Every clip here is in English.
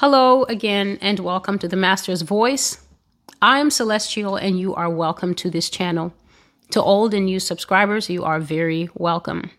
Hello again, and welcome to the Master's Voice. I'm Celestial, and you are welcome to this channel. To old and new subscribers, you are very welcome.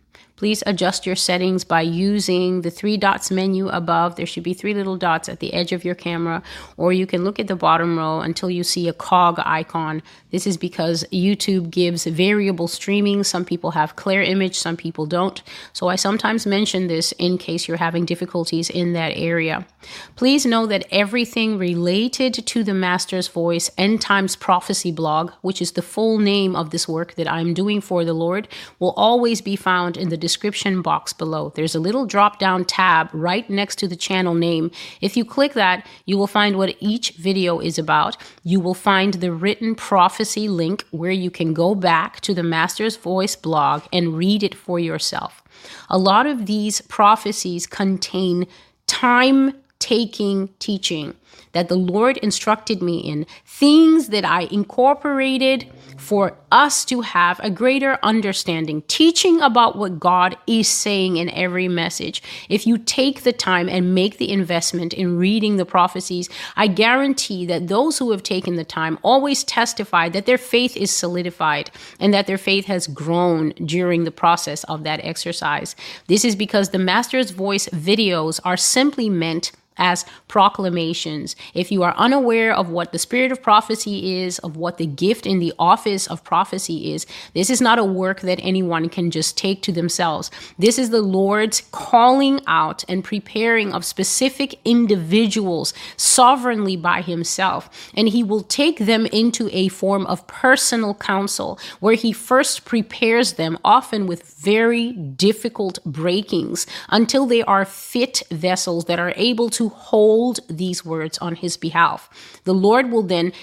Please adjust your settings by using the three dots menu above. There should be three little dots at the edge of your camera, or you can look at the bottom row until you see a cog icon. This is because YouTube gives variable streaming. Some people have clear image, some people don't. So I sometimes mention this in case you're having difficulties in that area. Please know that everything related to the Master's Voice End Times Prophecy blog, which is the full name of this work that I'm doing for the Lord, will always be found in the description box below. There's a little drop down tab right next to the channel name. If you click that, you will find what each video is about. You will find the written prophecy link where you can go back to the Master's Voice blog and read it for yourself. A lot of these prophecies contain time taking teaching that the Lord instructed me in, things that I incorporated for us to have a greater understanding, teaching about what God is saying in every message. If you take the time and make the investment in reading the prophecies, I guarantee that those who have taken the time always testify that their faith is solidified and that their faith has grown during the process of that exercise. This is because the Master's Voice videos are simply meant as proclamations. If you are unaware of what the spirit of prophecy is, of what the gift in the office of prophecy is, this is not a work that anyone can just take to themselves. This is the Lord's calling out and preparing of specific individuals sovereignly by himself. And he will take them into a form of personal counsel where he first prepares them, often with very difficult breakings, until they are fit vessels that are able to hold these words on his behalf. The Lord will then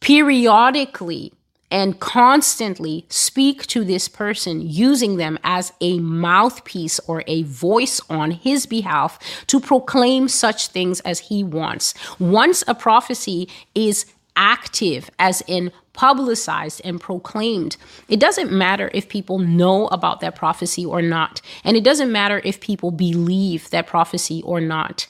periodically and constantly speak to this person using them as a mouthpiece or a voice on his behalf to proclaim such things as he wants. Once a prophecy is active, as in publicized and proclaimed. It doesn't matter if people know about that prophecy or not. And it doesn't matter if people believe that prophecy or not.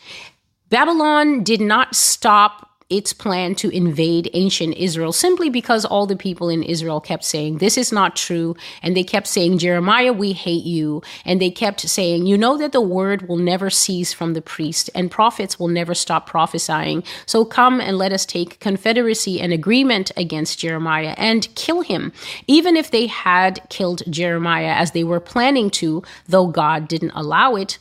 Babylon did not stop its plan to invade ancient Israel simply because all the people in Israel kept saying, This is not true. And they kept saying, Jeremiah, we hate you. And they kept saying, You know that the word will never cease from the priest, and prophets will never stop prophesying. So come and let us take confederacy and agreement against Jeremiah and kill him. Even if they had killed Jeremiah as they were planning to, though God didn't allow it,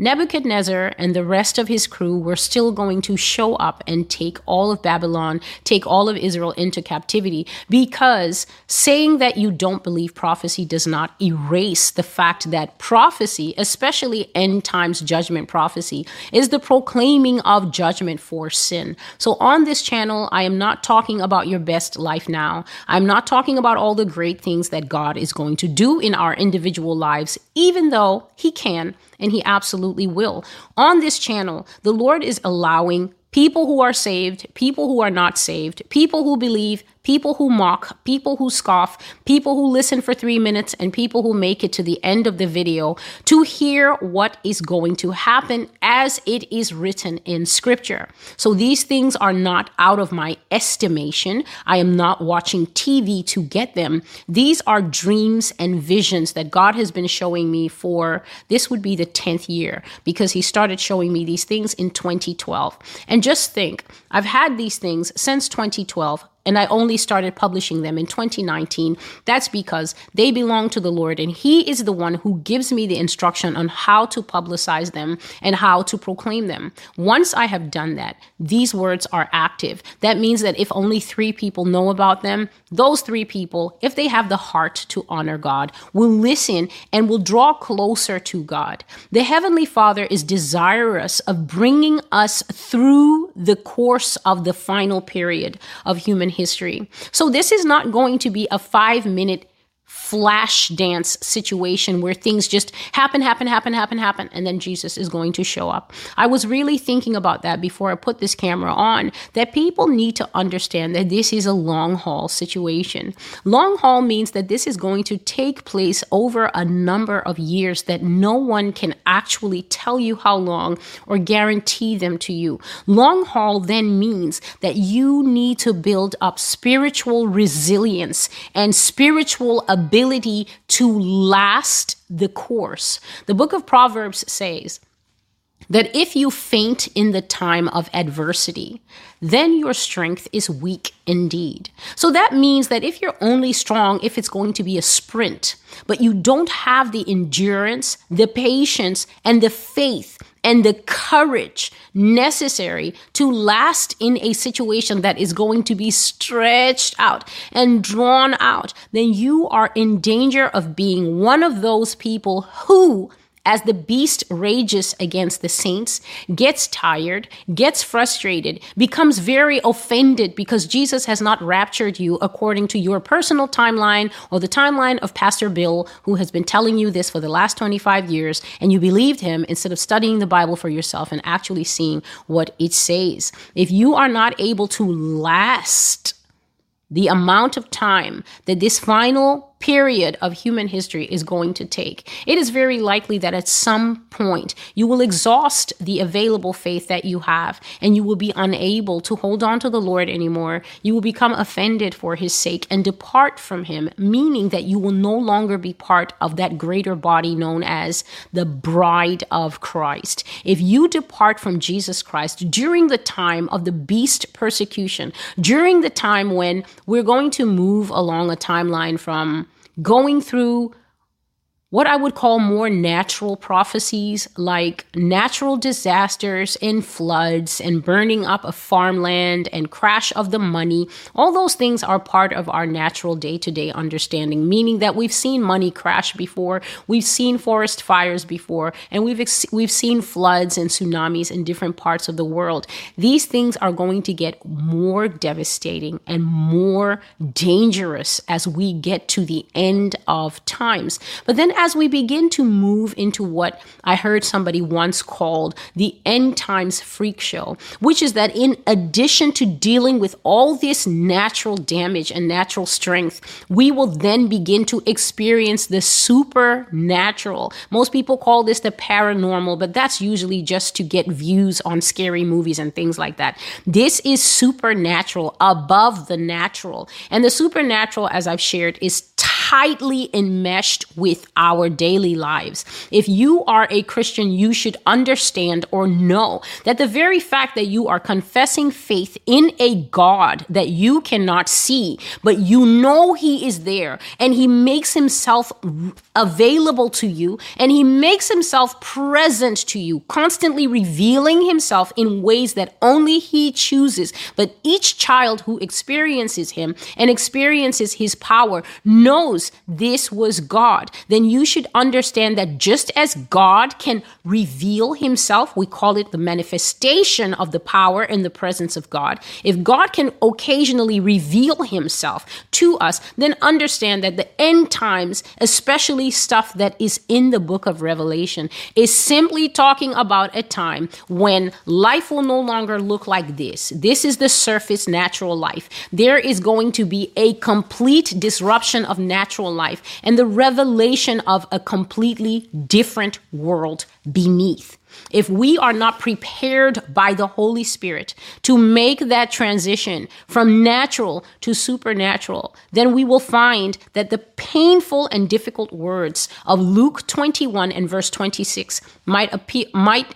Nebuchadnezzar and the rest of his crew were still going to show up and take all of Babylon, take all of Israel into captivity because saying that you don't believe prophecy does not erase the fact that prophecy, especially end times judgment prophecy, is the proclaiming of judgment for sin. So on this channel, I am not talking about your best life now. I'm not talking about all the great things that God is going to do in our individual lives, even though He can and He absolutely will. On this channel, the Lord is allowing people who are saved, people who are not saved, people who believe, people who mock, people who scoff, people who listen for three minutes, and people who make it to the end of the video to hear what is going to happen as it is written in scripture. So these things are not out of my estimation. I am not watching TV to get them. These are dreams and visions that God has been showing me for this would be the 10th year because He started showing me these things in 2012. And just think, I've had these things since 2012 and I only started publishing them in 2019. That's because they belong to the Lord, and He is the one who gives me the instruction on how to publicize them and how to proclaim them. Once I have done that, these words are active. That means that if only three people know about them, those three people, if they have the heart to honor God, will listen and will draw closer to God. The Heavenly Father is desirous of bringing us through the course of the final period of human history. So this is not going to be a five minute flash dance situation where things just happen, happen, happen, happen, happen, and then Jesus is going to show up. I was really thinking about that before I put this camera on, that people need to understand that this is a long haul situation. Long haul means that this is going to take place over a number of years that no one can actually tell you how long or guarantee them to you. Long haul then means that you need to build up spiritual resilience and spiritual ability to last the course. The book of Proverbs says, that if you faint in the time of adversity, then your strength is weak indeed. So that means that if you're only strong if it's going to be a sprint, but you don't have the endurance, the patience, and the faith and the courage necessary to last in a situation that is going to be stretched out and drawn out, then you are in danger of being one of those people who as the beast rages against the saints, gets tired, gets frustrated, becomes very offended because Jesus has not raptured you according to your personal timeline or the timeline of Pastor Bill, who has been telling you this for the last 25 years, and you believed him instead of studying the Bible for yourself and actually seeing what it says. If you are not able to last the amount of time that this final period of human history is going to take. It is very likely that at some point you will exhaust the available faith that you have and you will be unable to hold on to the Lord anymore. You will become offended for his sake and depart from him, meaning that you will no longer be part of that greater body known as the bride of Christ. If you depart from Jesus Christ during the time of the beast persecution, during the time when we're going to move along a timeline from going through what I would call more natural prophecies like natural disasters and floods and burning up of farmland and crash of the money. All those things are part of our natural day to day understanding, meaning that we've seen money crash before, we've seen forest fires before, and we've, ex- we've seen floods and tsunamis in different parts of the world. These things are going to get more devastating and more dangerous as we get to the end of times. But then as we begin to move into what I heard somebody once called the end times freak show, which is that in addition to dealing with all this natural damage and natural strength, we will then begin to experience the supernatural. Most people call this the paranormal, but that's usually just to get views on scary movies and things like that. This is supernatural, above the natural. And the supernatural, as I've shared, is tightly enmeshed with our daily lives. If you are a Christian, you should understand or know that the very fact that you are confessing faith in a God that you cannot see, but you know He is there and He makes Himself available to you and He makes Himself present to you, constantly revealing Himself in ways that only He chooses. But each child who experiences Him and experiences His power knows this was God, then you should understand that just as God can reveal himself, we call it the manifestation of the power and the presence of God. If God can occasionally reveal himself to us, then understand that the end times, especially stuff that is in the book of Revelation, is simply talking about a time when life will no longer look like this. This is the surface natural life. There is going to be a complete disruption of natural life and the revelation of a completely different world beneath. If we are not prepared by the Holy Spirit to make that transition from natural to supernatural, then we will find that the painful and difficult words of Luke 21 and verse 26 might appear, might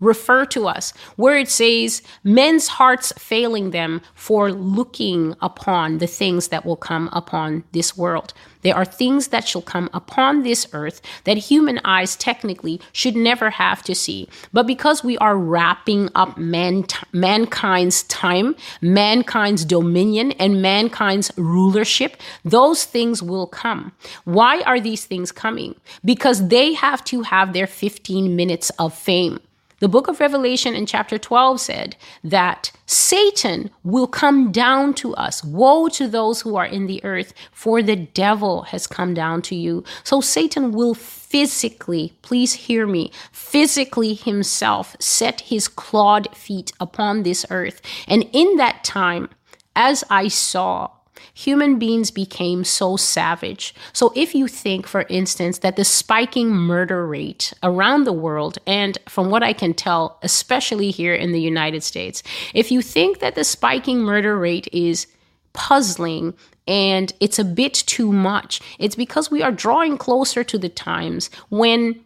refer to us, where it says, men's hearts failing them for looking upon the things that will come upon this world. There are things that shall come upon this earth that human eyes technically should never have to see. But because we are wrapping up man, mankind's time, mankind's dominion, and mankind's rulership, those things will come. Why are these things coming? Because they have to have their 15 minutes of fame. The book of Revelation in chapter 12 said that Satan will come down to us. Woe to those who are in the earth, for the devil has come down to you. So Satan will physically, please hear me, physically himself set his clawed feet upon this earth. And in that time, as I saw, human beings became so savage. So, if you think, for instance, that the spiking murder rate around the world, and from what I can tell, especially here in the United States, if you think that the spiking murder rate is puzzling and it's a bit too much, it's because we are drawing closer to the times when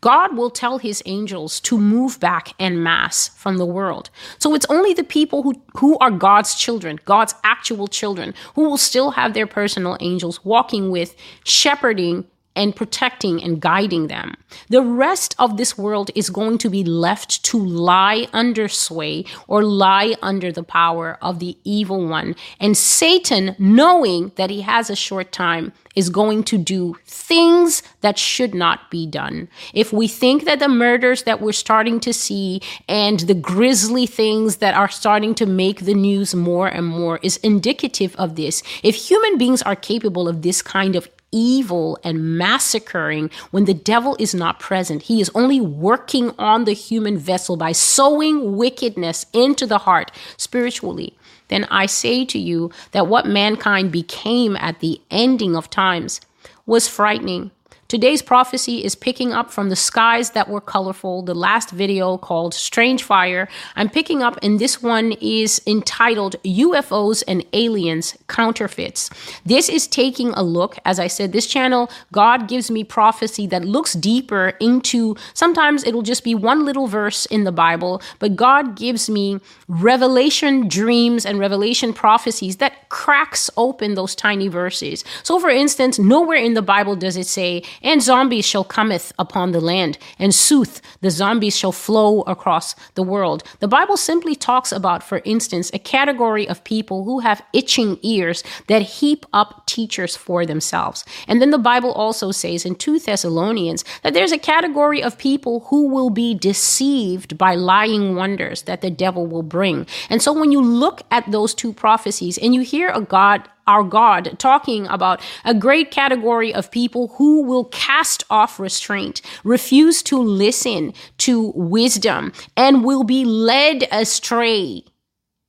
God will tell his angels to move back en masse from the world. So it's only the people who, who are God's children, God's actual children, who will still have their personal angels walking with, shepherding, and protecting and guiding them. The rest of this world is going to be left to lie under sway or lie under the power of the evil one. And Satan, knowing that he has a short time, is going to do things that should not be done. If we think that the murders that we're starting to see and the grisly things that are starting to make the news more and more is indicative of this, if human beings are capable of this kind of evil and massacring when the devil is not present. He is only working on the human vessel by sowing wickedness into the heart spiritually. Then I say to you that what mankind became at the ending of times was frightening. Today's prophecy is picking up from the skies that were colorful, the last video called Strange Fire. I'm picking up, and this one is entitled UFOs and Aliens Counterfeits. This is taking a look, as I said, this channel, God gives me prophecy that looks deeper into sometimes it'll just be one little verse in the Bible, but God gives me revelation dreams and revelation prophecies that cracks open those tiny verses. So, for instance, nowhere in the Bible does it say, and zombies shall cometh upon the land, and sooth, the zombies shall flow across the world. The Bible simply talks about, for instance, a category of people who have itching ears that heap up teachers for themselves. And then the Bible also says in 2 Thessalonians that there's a category of people who will be deceived by lying wonders that the devil will bring. And so when you look at those two prophecies and you hear a God our God, talking about a great category of people who will cast off restraint, refuse to listen to wisdom, and will be led astray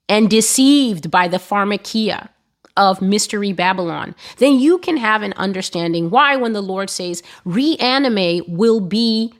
and deceived by the pharmakia of Mystery Babylon, then you can have an understanding why, when the Lord says reanimate, will be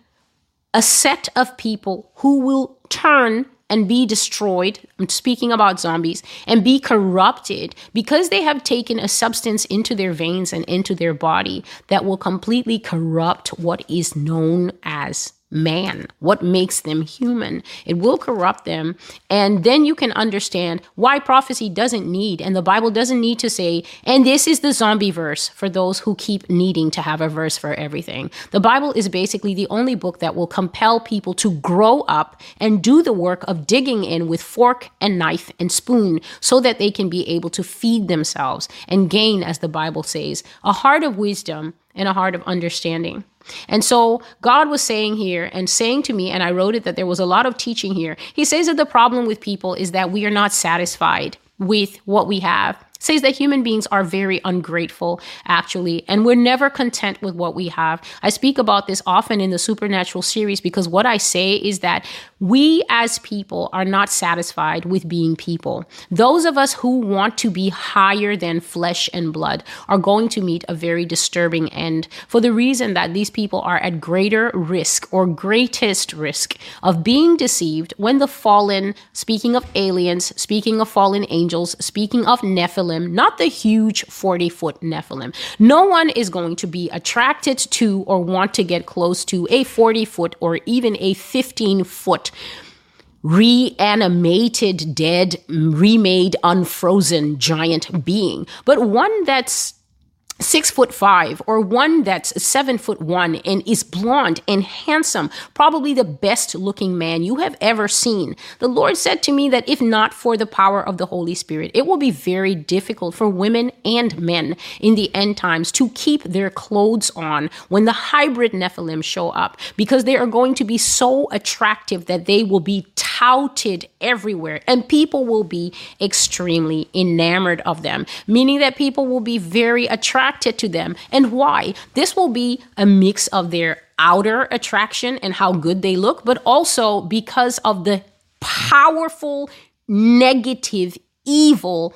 a set of people who will turn and be destroyed. I'm speaking about zombies and be corrupted because they have taken a substance into their veins and into their body that will completely corrupt what is known as man, what makes them human. It will corrupt them. And then you can understand why prophecy doesn't need, and the Bible doesn't need to say, and this is the zombie verse for those who keep needing to have a verse for everything. The Bible is basically the only book that will compel people to grow up and do the work of digging in with fork and knife and spoon so that they can be able to feed themselves and gain, as the Bible says, a heart of wisdom and a heart of understanding. And so God was saying here and saying to me, and I wrote it that there was a lot of teaching here. He says that the problem with people is that we are not satisfied with what we have says that human beings are very ungrateful, actually, and we're never content with what we have. I speak about this often in the supernatural series because what I say is that we as people are not satisfied with being people. Those of us who want to be higher than flesh and blood are going to meet a very disturbing end for the reason that these people are at greater risk or greatest risk of being deceived when the fallen, speaking of aliens, speaking of fallen angels, speaking of Nephilim, Nephilim, not the huge 40 foot Nephilim. No one is going to be attracted to or want to get close to a 40 foot or even a 15 foot reanimated, dead, remade, unfrozen giant being, but one that's six foot five or one that's seven foot one and is blonde and handsome, probably the best looking man you have ever seen. The Lord said to me that if not for the power of the Holy Spirit, it will be very difficult for women and men in the end times to keep their clothes on when the hybrid Nephilim show up because they are going to be so attractive that they will be touted everywhere and people will be extremely enamored of them, meaning that people will be very attracted to them. And why? This will be a mix of their outer attraction and how good they look, but also because of the powerful, negative, evil.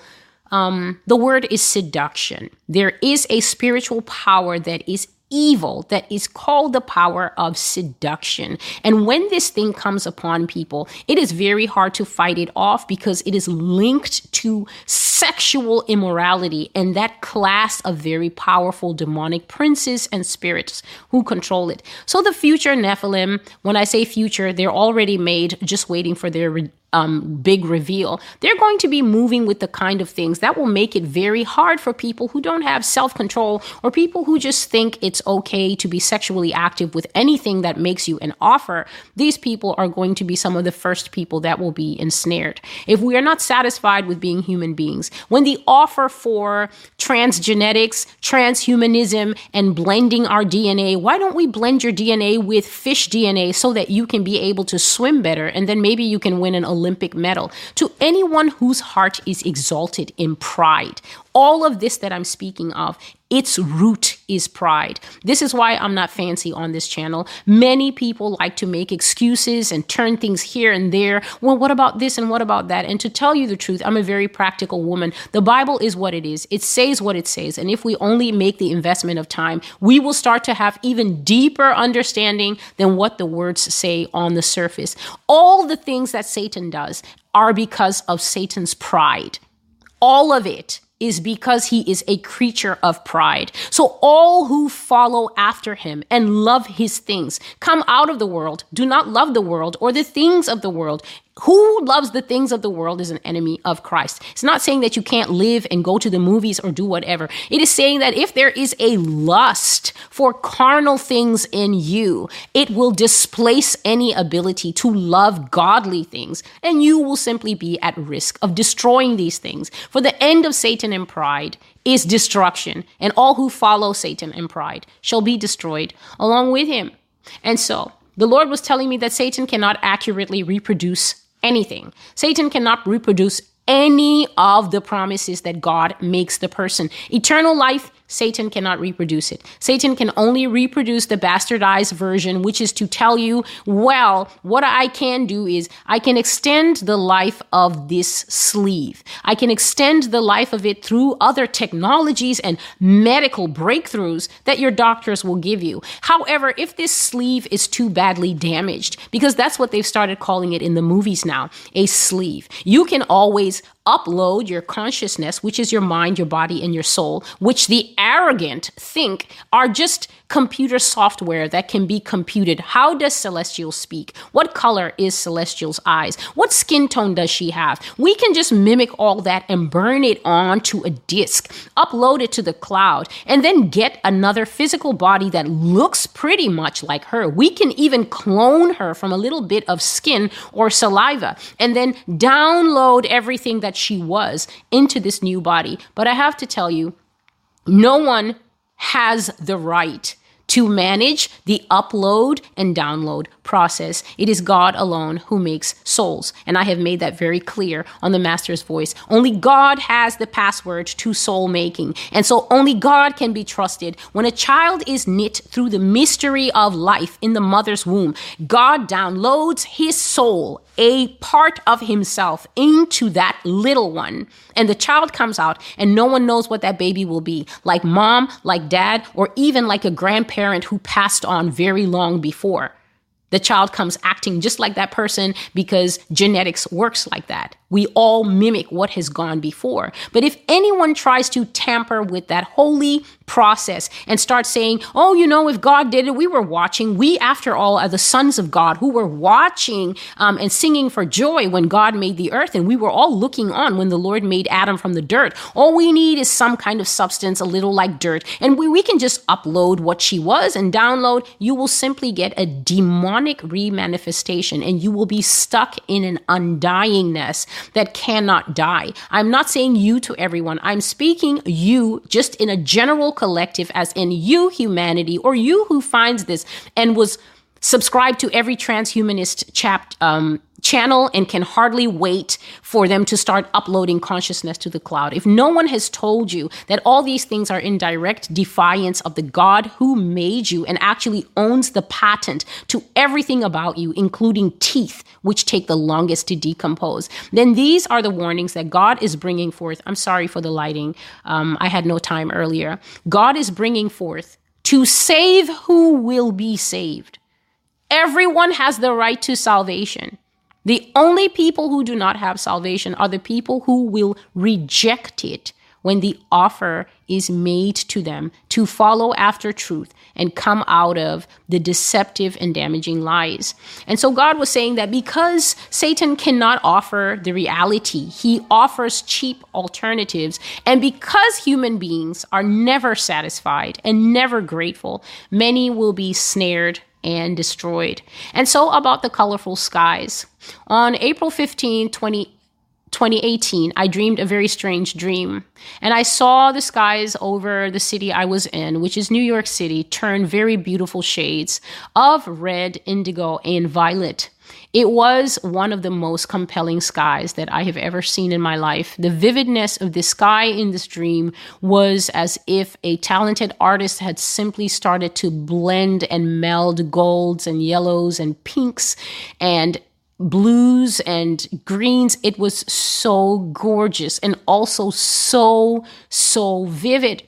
Um, the word is seduction. There is a spiritual power that is evil that is called the power of seduction. And when this thing comes upon people, it is very hard to fight it off because it is linked to sexual immorality and that class of very powerful demonic princes and spirits who control it. So the future Nephilim, when I say future, they're already made, just waiting for their um, big reveal, they're going to be moving with the kind of things that will make it very hard for people who don't have self control or people who just think it's okay to be sexually active with anything that makes you an offer. These people are going to be some of the first people that will be ensnared. If we are not satisfied with being human beings, when the offer for transgenetics, transhumanism, and blending our DNA, why don't we blend your DNA with fish DNA so that you can be able to swim better and then maybe you can win an medal, to anyone whose heart is exalted in pride. All of this that I'm speaking of, its root is pride. This is why I'm not fancy on this channel. Many people like to make excuses and turn things here and there. Well, what about this and what about that? And to tell you the truth, I'm a very practical woman. The Bible is what it is, it says what it says. And if we only make the investment of time, we will start to have even deeper understanding than what the words say on the surface. All the things that Satan does are because of Satan's pride. All of it is because he is a creature of pride. So all who follow after him and love his things come out of the world, do not love the world or the things of the world. Who loves the things of the world is an enemy of Christ. It's not saying that you can't live and go to the movies or do whatever. It is saying that if there is a lust for carnal things in you, it will displace any ability to love godly things, and you will simply be at risk of destroying these things. For the end of Satan and pride is destruction, and all who follow Satan and pride shall be destroyed along with him. And so, the Lord was telling me that Satan cannot accurately reproduce anything. Satan cannot reproduce any of the promises that God makes the person. Eternal life Satan cannot reproduce it. Satan can only reproduce the bastardized version, which is to tell you, well, what I can do is I can extend the life of this sleeve. I can extend the life of it through other technologies and medical breakthroughs that your doctors will give you. However, if this sleeve is too badly damaged, because that's what they've started calling it in the movies now, a sleeve, you can always upload your consciousness, which is your mind, your body, and your soul, which the arrogant think are just computer software that can be computed. How does Celestial speak? What color is Celestial's eyes? What skin tone does she have? We can just mimic all that and burn it onto a disk, upload it to the cloud, and then get another physical body that looks pretty much like her. We can even clone her from a little bit of skin or saliva and then download everything that she was into this new body. But I have to tell you, no one has the right to manage the upload and download process. It is God alone who makes souls. And I have made that very clear on the Master's Voice. Only God has the password to soul making. And so only God can be trusted. When a child is knit through the mystery of life in the mother's womb, God downloads his soul, a part of himself, into that little one. And the child comes out, and no one knows what that baby will be like mom, like dad, or even like a grandparent parent who passed on very long before. The child comes acting just like that person because genetics works like that. We all mimic what has gone before. But if anyone tries to tamper with that holy process and start saying, oh, you know, if God did it, we were watching. We, after all, are the sons of God who were watching um, and singing for joy when God made the earth. And we were all looking on when the Lord made Adam from the dirt. All we need is some kind of substance, a little like dirt. And we, we can just upload what she was and download. You will simply get a demonic remanifestation and you will be stuck in an undyingness that cannot die. I'm not saying you to everyone. I'm speaking you just in a general collective, as in you, humanity, or you who finds this and was subscribed to every transhumanist chap, um, channel and can hardly wait for them to start uploading consciousness to the cloud. If no one has told you that all these things are in direct defiance of the God who made you and actually owns the patent to everything about you, including teeth, which take the longest to decompose, then these are the warnings that God is bringing forth. I'm sorry for the lighting. Um, I had no time earlier. God is bringing forth to save who will be saved. Everyone has the right to salvation. The only people who do not have salvation are the people who will reject it when the offer is made to them to follow after truth and come out of the deceptive and damaging lies. And so God was saying that because Satan cannot offer the reality, he offers cheap alternatives. And because human beings are never satisfied and never grateful, many will be snared and destroyed. And so about the colorful skies. On April 15, 20, 2018, I dreamed a very strange dream. And I saw the skies over the city I was in, which is New York City, turn very beautiful shades of red, indigo, and violet. It was one of the most compelling skies that I have ever seen in my life. The vividness of the sky in this dream was as if a talented artist had simply started to blend and meld golds and yellows and pinks and blues and greens. It was so gorgeous and also so, so vivid.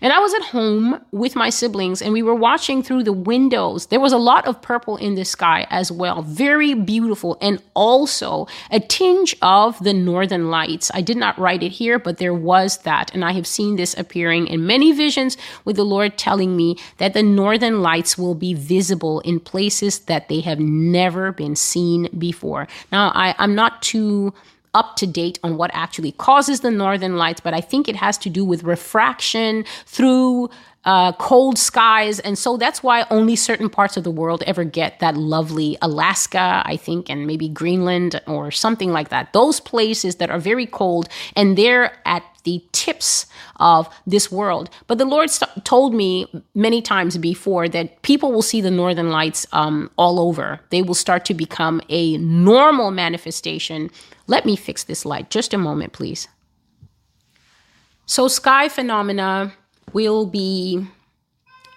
And I was at home with my siblings and we were watching through the windows. There was a lot of purple in the sky as well. Very beautiful. And also a tinge of the northern lights. I did not write it here, but there was that. And I have seen this appearing in many visions with the Lord telling me that the northern lights will be visible in places that they have never been seen before. Now, I, I'm not too up to date on what actually causes the northern lights, but I think it has to do with refraction through uh, cold skies. And so that's why only certain parts of the world ever get that lovely Alaska, I think, and maybe Greenland or something like that. Those places that are very cold and they're at the tips of this world. But the Lord st- told me many times before that people will see the northern lights um, all over. They will start to become a normal manifestation. Let me fix this light. Just a moment, please. So, sky phenomena will be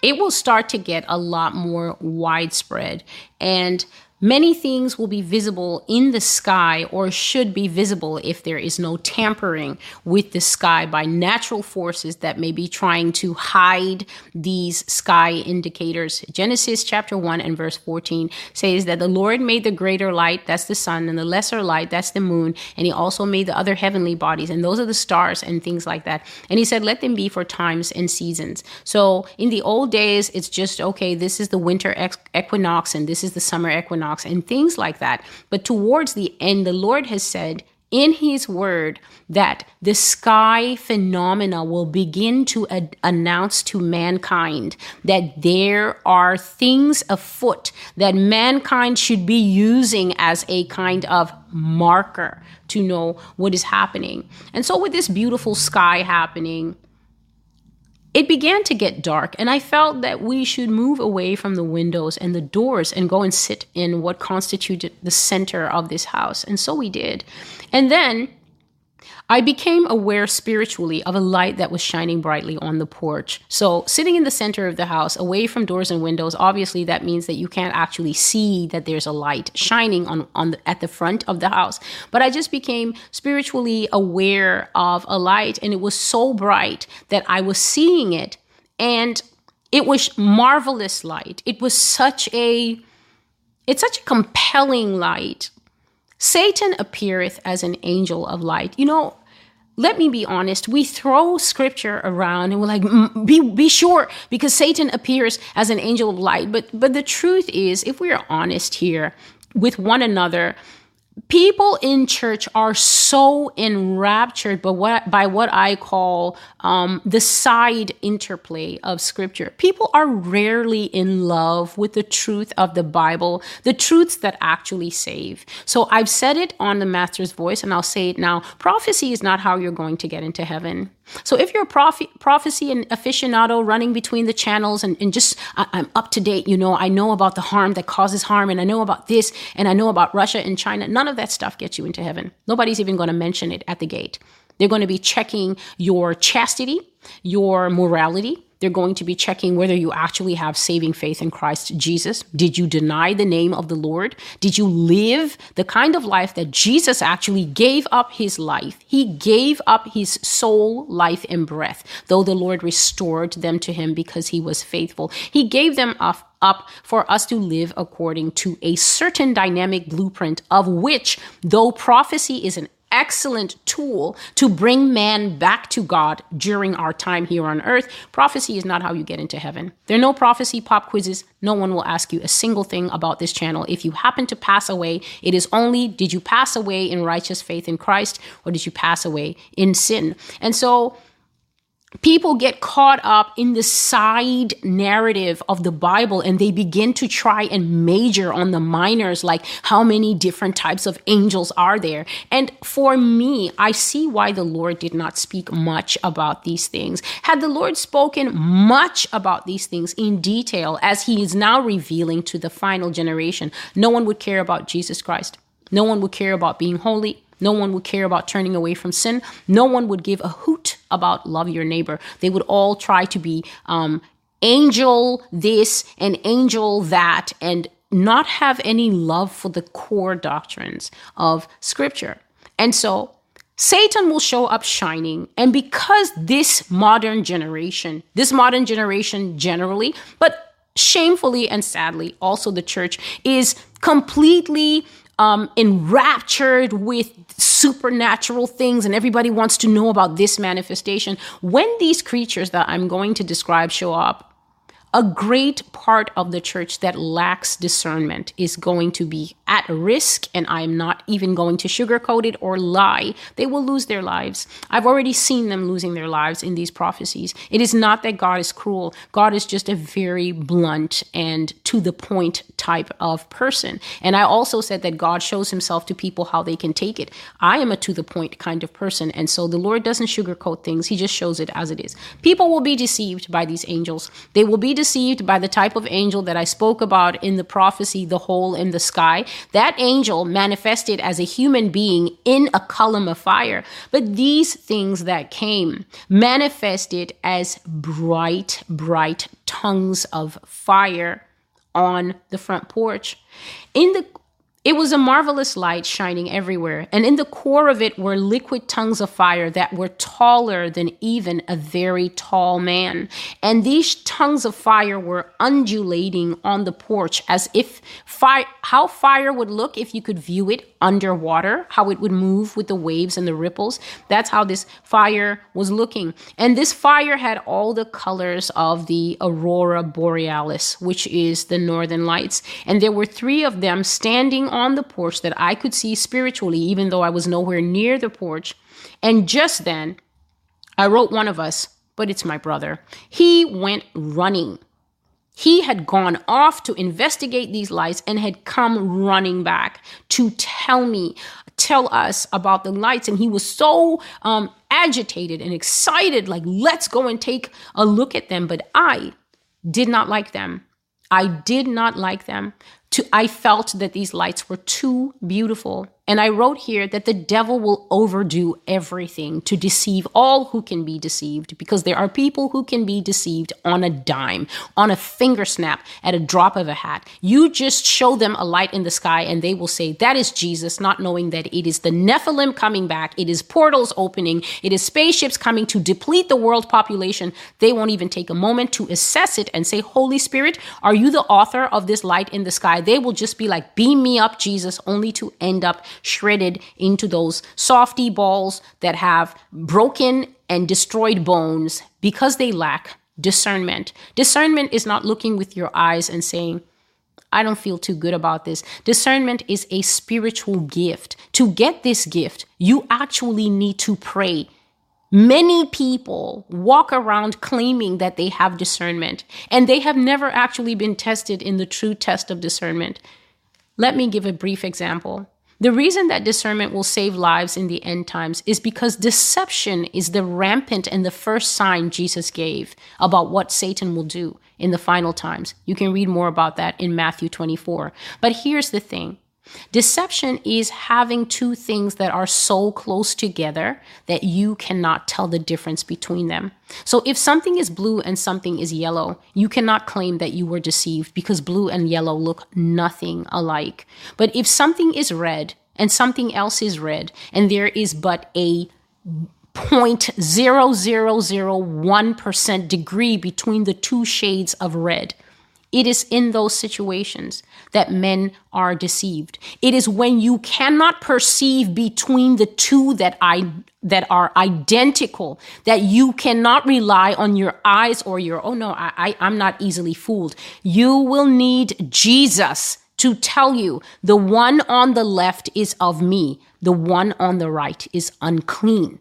it will start to get a lot more widespread and Many things will be visible in the sky or should be visible if there is no tampering with the sky by natural forces that may be trying to hide these sky indicators. Genesis chapter 1 and verse 14 says that the Lord made the greater light, that's the sun, and the lesser light, that's the moon, and he also made the other heavenly bodies, and those are the stars and things like that. And he said, Let them be for times and seasons. So in the old days, it's just okay, this is the winter equinox and this is the summer equinox and things like that. But towards the end, the Lord has said, in his word that the sky phenomena will begin to ad- announce to mankind that there are things afoot that mankind should be using as a kind of marker to know what is happening. And so, with this beautiful sky happening, it began to get dark, and I felt that we should move away from the windows and the doors and go and sit in what constituted the center of this house. And so we did. And then I became aware spiritually of a light that was shining brightly on the porch. So, sitting in the center of the house, away from doors and windows, obviously that means that you can't actually see that there's a light shining on, on the, at the front of the house. But I just became spiritually aware of a light, and it was so bright that I was seeing it, and it was marvelous light. It was such a it's such a compelling light Satan appeareth as an angel of light. You know, let me be honest, we throw scripture around and we're like, mm, be, be sure because Satan appears as an angel of light. But, but the truth is, if we are honest here with one another, people in church are so enraptured by what by what I call um, the side interplay of Scripture. People are rarely in love with the truth of the Bible, the truths that actually save. So I've said it on the Master's Voice, and I'll say it now. Prophecy is not how you're going to get into heaven. So if you're a proph- prophecy and aficionado running between the channels and, and just I, I'm up to date, you know, I know about the harm that causes harm, and I know about this, and I know about Russia and China. None of that stuff gets you into heaven. Nobody's even going to mention it at the gate. They're going to be checking your chastity, your morality, they're going to be checking whether you actually have saving faith in Christ Jesus. Did you deny the name of the Lord? Did you live the kind of life that Jesus actually gave up his life? He gave up his soul, life, and breath, though the Lord restored them to him because he was faithful. He gave them up up for us to live according to a certain dynamic blueprint of which, though prophecy is an excellent tool to bring man back to God during our time here on earth. Prophecy is not how you get into heaven. There are no prophecy pop quizzes. No one will ask you a single thing about this channel. If you happen to pass away, it is only did you pass away in righteous faith in Christ or did you pass away in sin? And so, people get caught up in the side narrative of the Bible and they begin to try and major on the minors, like how many different types of angels are there. And for me, I see why the Lord did not speak much about these things. Had the Lord spoken much about these things in detail, as he is now revealing to the final generation, no one would care about Jesus Christ. No one would care about being holy. No one would care about turning away from sin. No one would give a hoot about love your neighbor. They would all try to be um, angel this and angel that and not have any love for the core doctrines of scripture. And so Satan will show up shining. And because this modern generation, this modern generation generally, but shamefully and sadly, also the church is completely um, enraptured with supernatural things and everybody wants to know about this manifestation. When these creatures that I'm going to describe show up, a great part of the church that lacks discernment is going to be at risk, and I'm not even going to sugarcoat it or lie. They will lose their lives. I've already seen them losing their lives in these prophecies. It is not that God is cruel, God is just a very blunt and to the point type of person. And I also said that God shows himself to people how they can take it. I am a to the point kind of person, and so the Lord doesn't sugarcoat things, He just shows it as it is. People will be deceived by these angels, they will be deceived by the type of angel that I spoke about in the prophecy, the hole in the sky. That angel manifested as a human being in a column of fire. But these things that came manifested as bright, bright tongues of fire on the front porch. In the it was a marvelous light shining everywhere, and in the core of it were liquid tongues of fire that were taller than even a very tall man. And these tongues of fire were undulating on the porch as if fire, how fire would look if you could view it underwater, how it would move with the waves and the ripples. That's how this fire was looking. And this fire had all the colors of the aurora borealis, which is the northern lights. And there were three of them standing on the porch that I could see spiritually, even though I was nowhere near the porch. And just then, I wrote one of us, but it's my brother. He went running. He had gone off to investigate these lights and had come running back to tell me, tell us about the lights. And he was so um, agitated and excited, like, let's go and take a look at them. But I did not like them. I did not like them to, I felt that these lights were too beautiful and I wrote here that the devil will overdo everything to deceive all who can be deceived because there are people who can be deceived on a dime, on a finger snap, at a drop of a hat. You just show them a light in the sky and they will say, That is Jesus, not knowing that it is the Nephilim coming back, it is portals opening, it is spaceships coming to deplete the world population. They won't even take a moment to assess it and say, Holy Spirit, are you the author of this light in the sky die. They will just be like, beam me up, Jesus, only to end up shredded into those softy balls that have broken and destroyed bones because they lack discernment. Discernment is not looking with your eyes and saying, I don't feel too good about this. Discernment is a spiritual gift. To get this gift, you actually need to pray. Many people walk around claiming that they have discernment, and they have never actually been tested in the true test of discernment. Let me give a brief example. The reason that discernment will save lives in the end times is because deception is the rampant and the first sign Jesus gave about what Satan will do in the final times. You can read more about that in Matthew 24. But here's the thing Deception is having two things that are so close together that you cannot tell the difference between them. So if something is blue and something is yellow, you cannot claim that you were deceived because blue and yellow look nothing alike. But if something is red and something else is red, and there is but a 0.0001% degree between the two shades of red, it is in those situations that men are deceived. It is when you cannot perceive between the two that I that are identical that you cannot rely on your eyes or your oh no I, I I'm not easily fooled. You will need Jesus to tell you the one on the left is of me, the one on the right is unclean.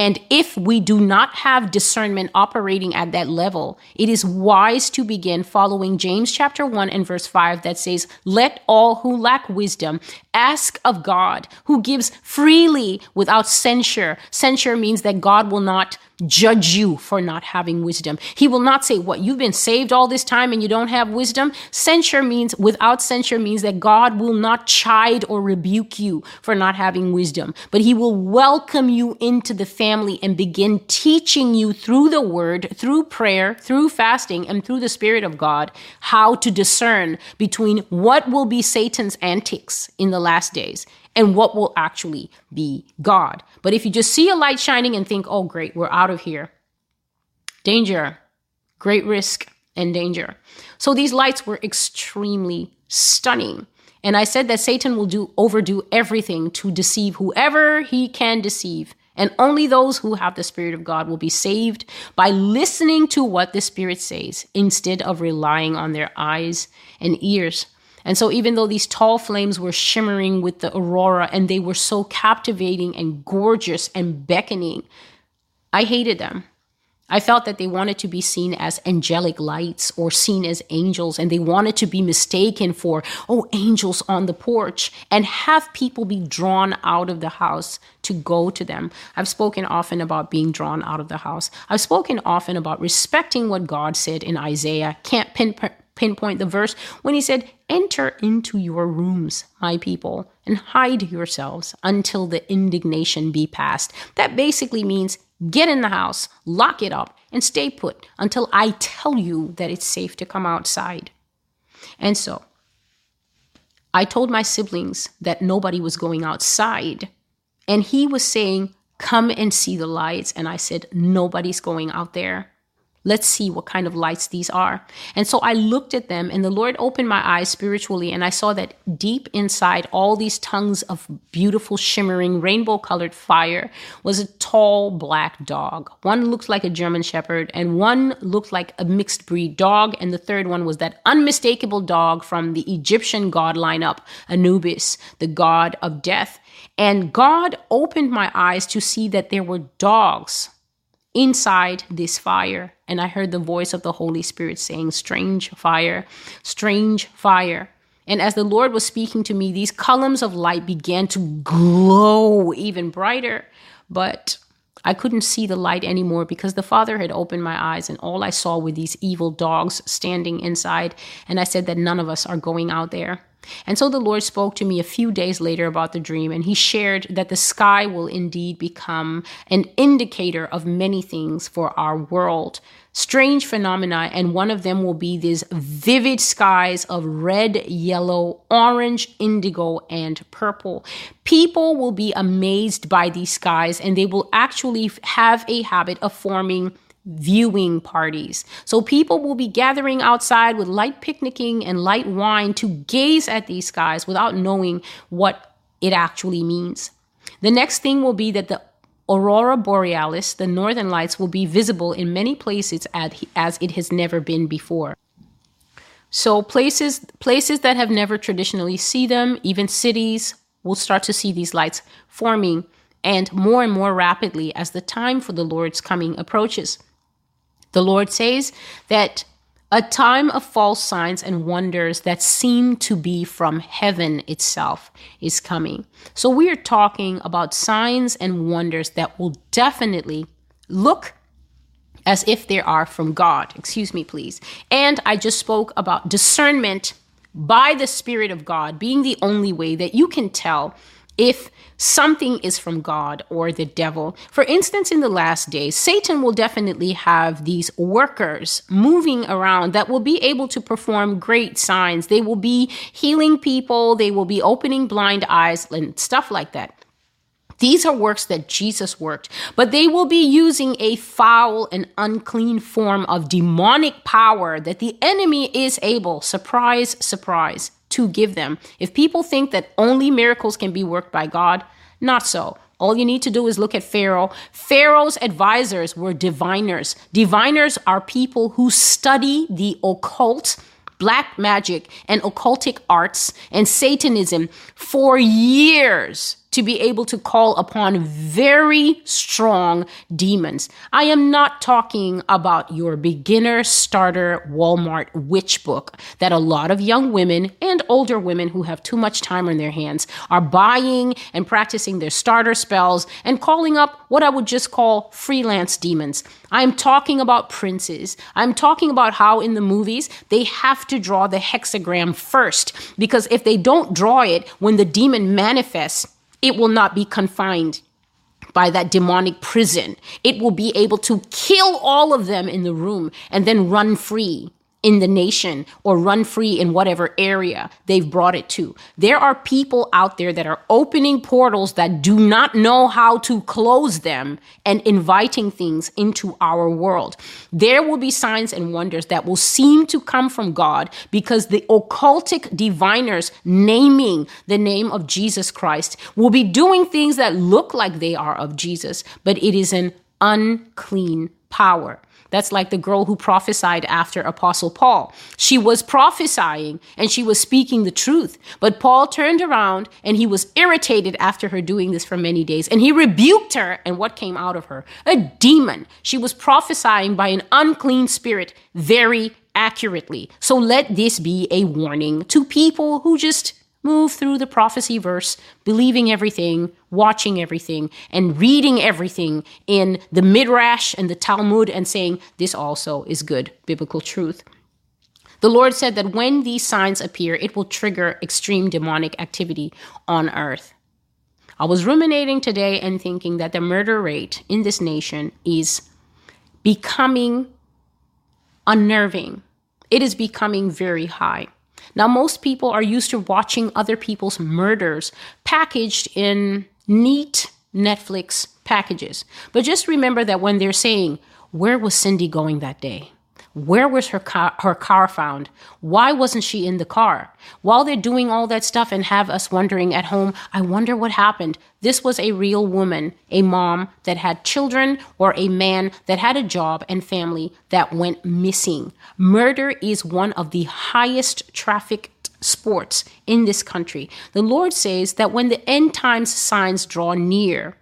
And if we do not have discernment operating at that level, it is wise to begin following James chapter 1 and verse 5 that says, Let all who lack wisdom ask of God, who gives freely without censure. Censure means that God will not judge you for not having wisdom. He will not say, What, you've been saved all this time and you don't have wisdom? Censure means, without censure means that God will not chide or rebuke you for not having wisdom, but He will welcome you into the family and begin teaching you through the word, through prayer, through fasting, and through the Spirit of God how to discern between what will be Satan's antics in the last days and what will actually be God. But if you just see a light shining and think, oh, great, we're out of here, danger, great risk and danger. So these lights were extremely stunning. And I said that Satan will do overdo everything to deceive whoever he can deceive. And only those who have the Spirit of God will be saved by listening to what the Spirit says instead of relying on their eyes and ears. And so, even though these tall flames were shimmering with the aurora and they were so captivating and gorgeous and beckoning, I hated them. I felt that they wanted to be seen as angelic lights or seen as angels, and they wanted to be mistaken for, oh, angels on the porch, and have people be drawn out of the house to go to them. I've spoken often about being drawn out of the house. I've spoken often about respecting what God said in Isaiah. Can't pinpoint pinpoint the verse when he said, Enter into your rooms, my people, and hide yourselves until the indignation be past. That basically means get in the house, lock it up, and stay put until I tell you that it's safe to come outside. And so, I told my siblings that nobody was going outside, and he was saying, Come and see the lights. And I said, Nobody's going out there. Let's see what kind of lights these are. And so I looked at them, and the Lord opened my eyes spiritually, and I saw that deep inside all these tongues of beautiful, shimmering, rainbow colored fire was a tall black dog. One looked like a German Shepherd, and one looked like a mixed breed dog, and the third one was that unmistakable dog from the Egyptian god lineup, Anubis, the god of death. And God opened my eyes to see that there were dogs inside this fire. And I heard the voice of the Holy Spirit saying, Strange fire, strange fire. And as the Lord was speaking to me, these columns of light began to glow even brighter. But I couldn't see the light anymore because the Father had opened my eyes, and all I saw were these evil dogs standing inside. And I said that none of us are going out there. And so the Lord spoke to me a few days later about the dream, and He shared that the sky will indeed become an indicator of many things for our world. Strange phenomena, and one of them will be these vivid skies of red, yellow, orange, indigo, and purple. People will be amazed by these skies, and they will actually have a habit of forming viewing parties. So people will be gathering outside with light picnicking and light wine to gaze at these skies without knowing what it actually means. The next thing will be that the aurora borealis, the northern lights, will be visible in many places as it has never been before. So places places that have never traditionally see them, even cities, will start to see these lights forming and more and more rapidly as the time for the Lord's coming approaches. The Lord says that a time of false signs and wonders that seem to be from heaven itself is coming. So we are talking about signs and wonders that will definitely look as if they are from God. Excuse me, please. And I just spoke about discernment by the Spirit of God being the only way that you can tell if something is from God or the devil. For instance, in the last days, Satan will definitely have these workers moving around that will be able to perform great signs. They will be healing people, they will be opening blind eyes and stuff like that. These are works that Jesus worked, but they will be using a foul and unclean form of demonic power that the enemy is able, surprise, surprise, to give them. If people think that only miracles can be worked by God, not so. All you need to do is look at Pharaoh. Pharaoh's advisors were diviners. Diviners are people who study the occult, black magic, and occultic arts and Satanism for years to be able to call upon very strong demons. I am not talking about your beginner starter Walmart witch book that a lot of young women and older women who have too much time on their hands are buying and practicing their starter spells and calling up what I would just call freelance demons. I'm talking about princes. I'm talking about how in the movies they have to draw the hexagram first because if they don't draw it when the demon manifests, it will not be confined by that demonic prison. It will be able to kill all of them in the room and then run free in the nation or run free in whatever area they've brought it to. There are people out there that are opening portals that do not know how to close them and inviting things into our world. There will be signs and wonders that will seem to come from God because the occultic diviners naming the name of Jesus Christ will be doing things that look like they are of Jesus, but it is an unclean power. That's like the girl who prophesied after Apostle Paul. She was prophesying and she was speaking the truth. But Paul turned around and he was irritated after her doing this for many days. And he rebuked her. And what came out of her? A demon. She was prophesying by an unclean spirit very accurately. So let this be a warning to people who just move through the prophecy verse, believing everything, watching everything, and reading everything in the Midrash and the Talmud and saying, this also is good biblical truth. The Lord said that when these signs appear, it will trigger extreme demonic activity on earth. I was ruminating today and thinking that the murder rate in this nation is becoming unnerving. It is becoming very high. Now, most people are used to watching other people's murders packaged in neat Netflix packages. But just remember that when they're saying, Where was Cindy going that day? Where was her car, her car found? Why wasn't she in the car? While they're doing all that stuff and have us wondering at home, I wonder what happened. This was a real woman, a mom that had children or a man that had a job and family that went missing. Murder is one of the highest trafficked sports in this country. The Lord says that when the end times signs draw near,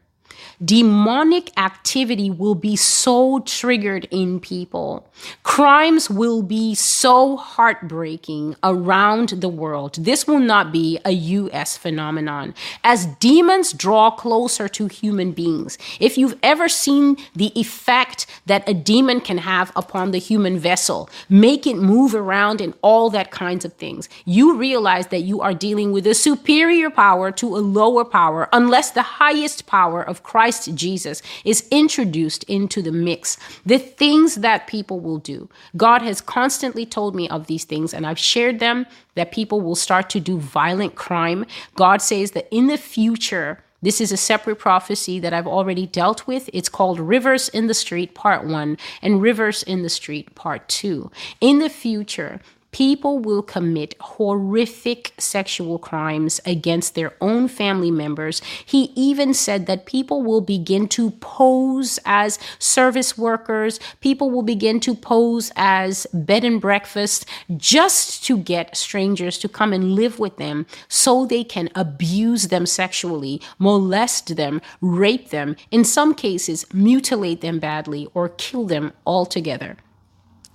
demonic activity will be so triggered in people. Crimes will be so heartbreaking around the world. This will not be a US phenomenon. As demons draw closer to human beings, if you've ever seen the effect that a demon can have upon the human vessel, make it move around and all that kinds of things, you realize that you are dealing with a superior power to a lower power, unless the highest power of Christ Christ Jesus is introduced into the mix, the things that people will do. God has constantly told me of these things, and I've shared them that people will start to do violent crime. God says that in the future, This is a separate prophecy that I've already dealt with. It's called Rivers in the Street Part 1 and Rivers in the Street Part 2. In the future, people will commit horrific sexual crimes against their own family members. He even said that people will begin to pose as service workers, people will begin to pose as bed and breakfast just to get strangers to come and live with them so they can abuse them sexually, molest them, rape them, in some cases, mutilate them badly, or kill them altogether.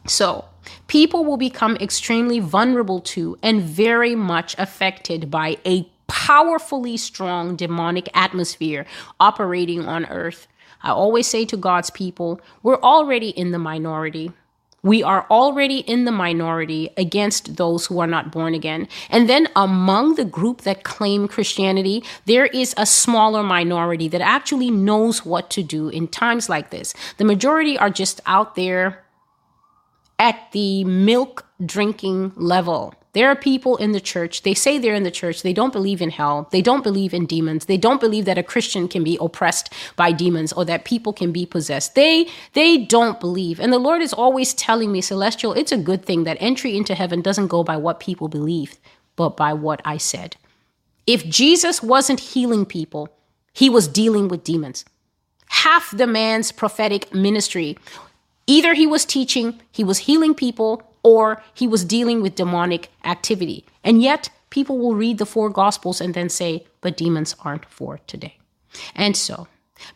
So, people will become extremely vulnerable to and very much affected by a powerfully strong demonic atmosphere operating on earth. I always say to God's people, we're already in the minority. We are already in the minority against those who are not born again. And then among the group that claim Christianity, there is a smaller minority that actually knows what to do in times like this. The majority are just out there at the milk drinking level. There are people in the church, they say they're in the church, they don't believe in hell, they don't believe in demons, they don't believe that a Christian can be oppressed by demons or that people can be possessed. They they don't believe. And the Lord is always telling me, Celestial, it's a good thing that entry into heaven doesn't go by what people believe, but by what I said. If Jesus wasn't healing people, he was dealing with demons. Half the man's prophetic ministry Either he was teaching, he was healing people, or he was dealing with demonic activity. And yet, people will read the four gospels and then say, but demons aren't for today. And so,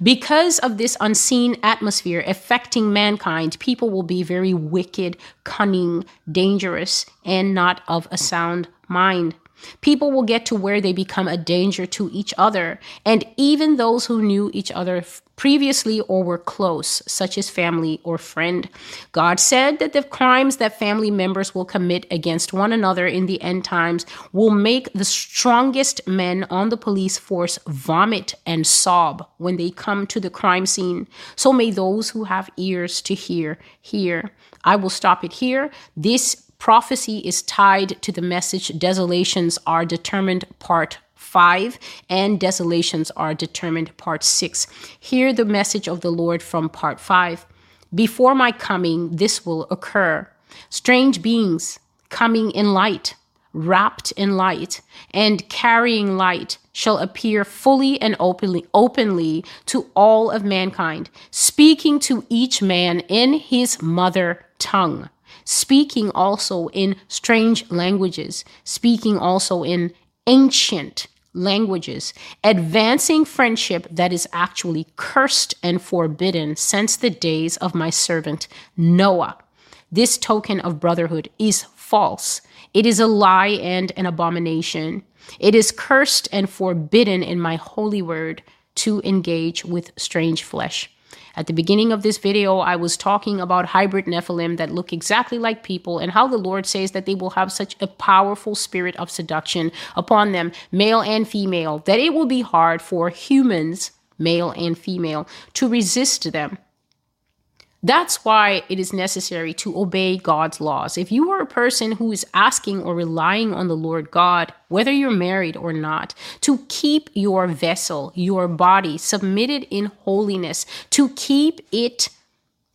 because of this unseen atmosphere affecting mankind, people will be very wicked, cunning, dangerous, and not of a sound mind. People will get to where they become a danger to each other, and even those who knew each other previously or were close, such as family or friend. God said that the crimes that family members will commit against one another in the end times will make the strongest men on the police force vomit and sob when they come to the crime scene. So may those who have ears to hear, hear. I will stop it here. This prophecy is tied to the message desolations are determined part 5 and desolations are determined part 6 hear the message of the lord from part 5 before my coming this will occur. Strange beings coming in light wrapped in light and carrying light shall appear fully and openly openly to all of mankind speaking to each man in his mother tongue speaking also in strange languages speaking also in ancient languages, advancing friendship that is actually cursed and forbidden since the days of my servant Noah. This token of brotherhood is false. It is a lie and an abomination. It is cursed and forbidden in my holy word to engage with strange flesh. At the beginning of this video, I was talking about hybrid Nephilim that look exactly like people and how the Lord says that they will have such a powerful spirit of seduction upon them, male and female, that it will be hard for humans, male and female, to resist them. That's why it is necessary to obey God's laws. If you are a person who is asking or relying on the Lord God, whether you're married or not, to keep your vessel, your body submitted in holiness, to keep it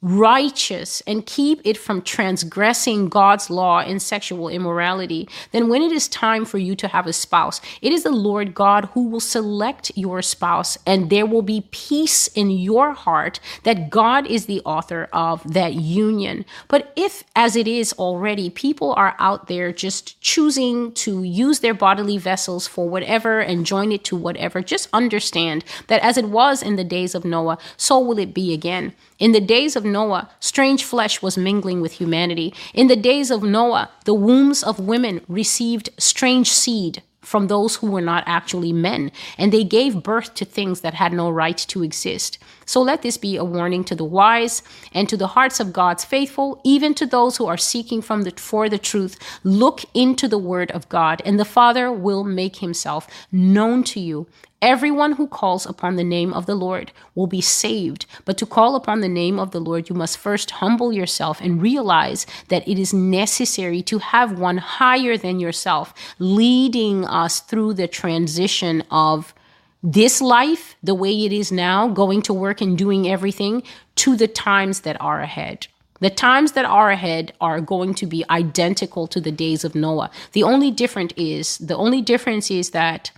righteous and keep it from transgressing God's law in sexual immorality, then when it is time for you to have a spouse, it is the Lord God who will select your spouse, and there will be peace in your heart that God is the author of that union. But if, as it is already, people are out there just choosing to use their bodily vessels for whatever and join it to whatever, just understand that as it was in the days of Noah, so will it be again. In the days of Noah, strange flesh was mingling with humanity. In the days of Noah, the wombs of women received strange seed from those who were not actually men, and they gave birth to things that had no right to exist. So let this be a warning to the wise and to the hearts of God's faithful, even to those who are seeking from the, for the truth. Look into the word of God, and the Father will make himself known to you Everyone who calls upon the name of the Lord will be saved. But to call upon the name of the Lord, you must first humble yourself and realize that it is necessary to have one higher than yourself, leading us through the transition of this life, the way it is now, going to work and doing everything, to the times that are ahead. The times that are ahead are going to be identical to the days of Noah. The only difference is the only difference is that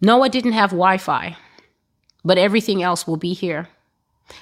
Noah didn't have Wi-Fi, but everything else will be here.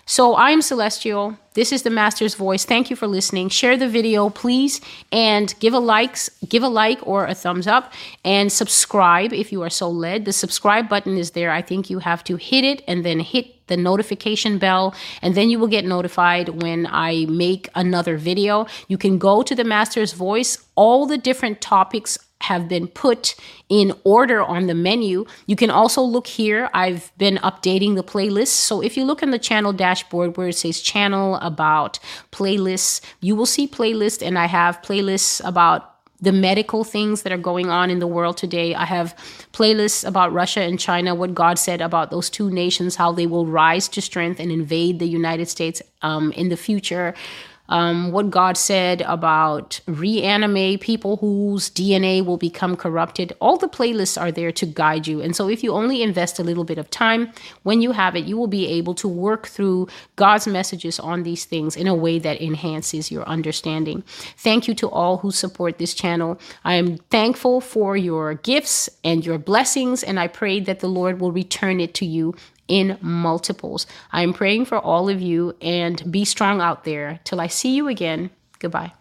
So I'm Celestial. This is the Master's Voice. Thank you for listening. Share the video, please, and give a likes, give a like or a thumbs up, and subscribe if you are so led. The subscribe button is there. I think you have to hit it and then hit the notification bell, and then you will get notified when I make another video. You can go to the Master's Voice. All the different topics have been put in order on the menu. You can also look here. I've been updating the playlist. So if you look in the channel dashboard where it says channel about playlists, you will see playlists and I have playlists about the medical things that are going on in the world today. I have playlists about Russia and China, what God said about those two nations, how they will rise to strength and invade the United States um, in the future um, what God said about reanimate people whose DNA will become corrupted. All the playlists are there to guide you. And so, if you only invest a little bit of time, when you have it, you will be able to work through God's messages on these things in a way that enhances your understanding. Thank you to all who support this channel. I am thankful for your gifts and your blessings, and I pray that the Lord will return it to you in multiples. I am praying for all of you and be strong out there. Till I see you again, goodbye.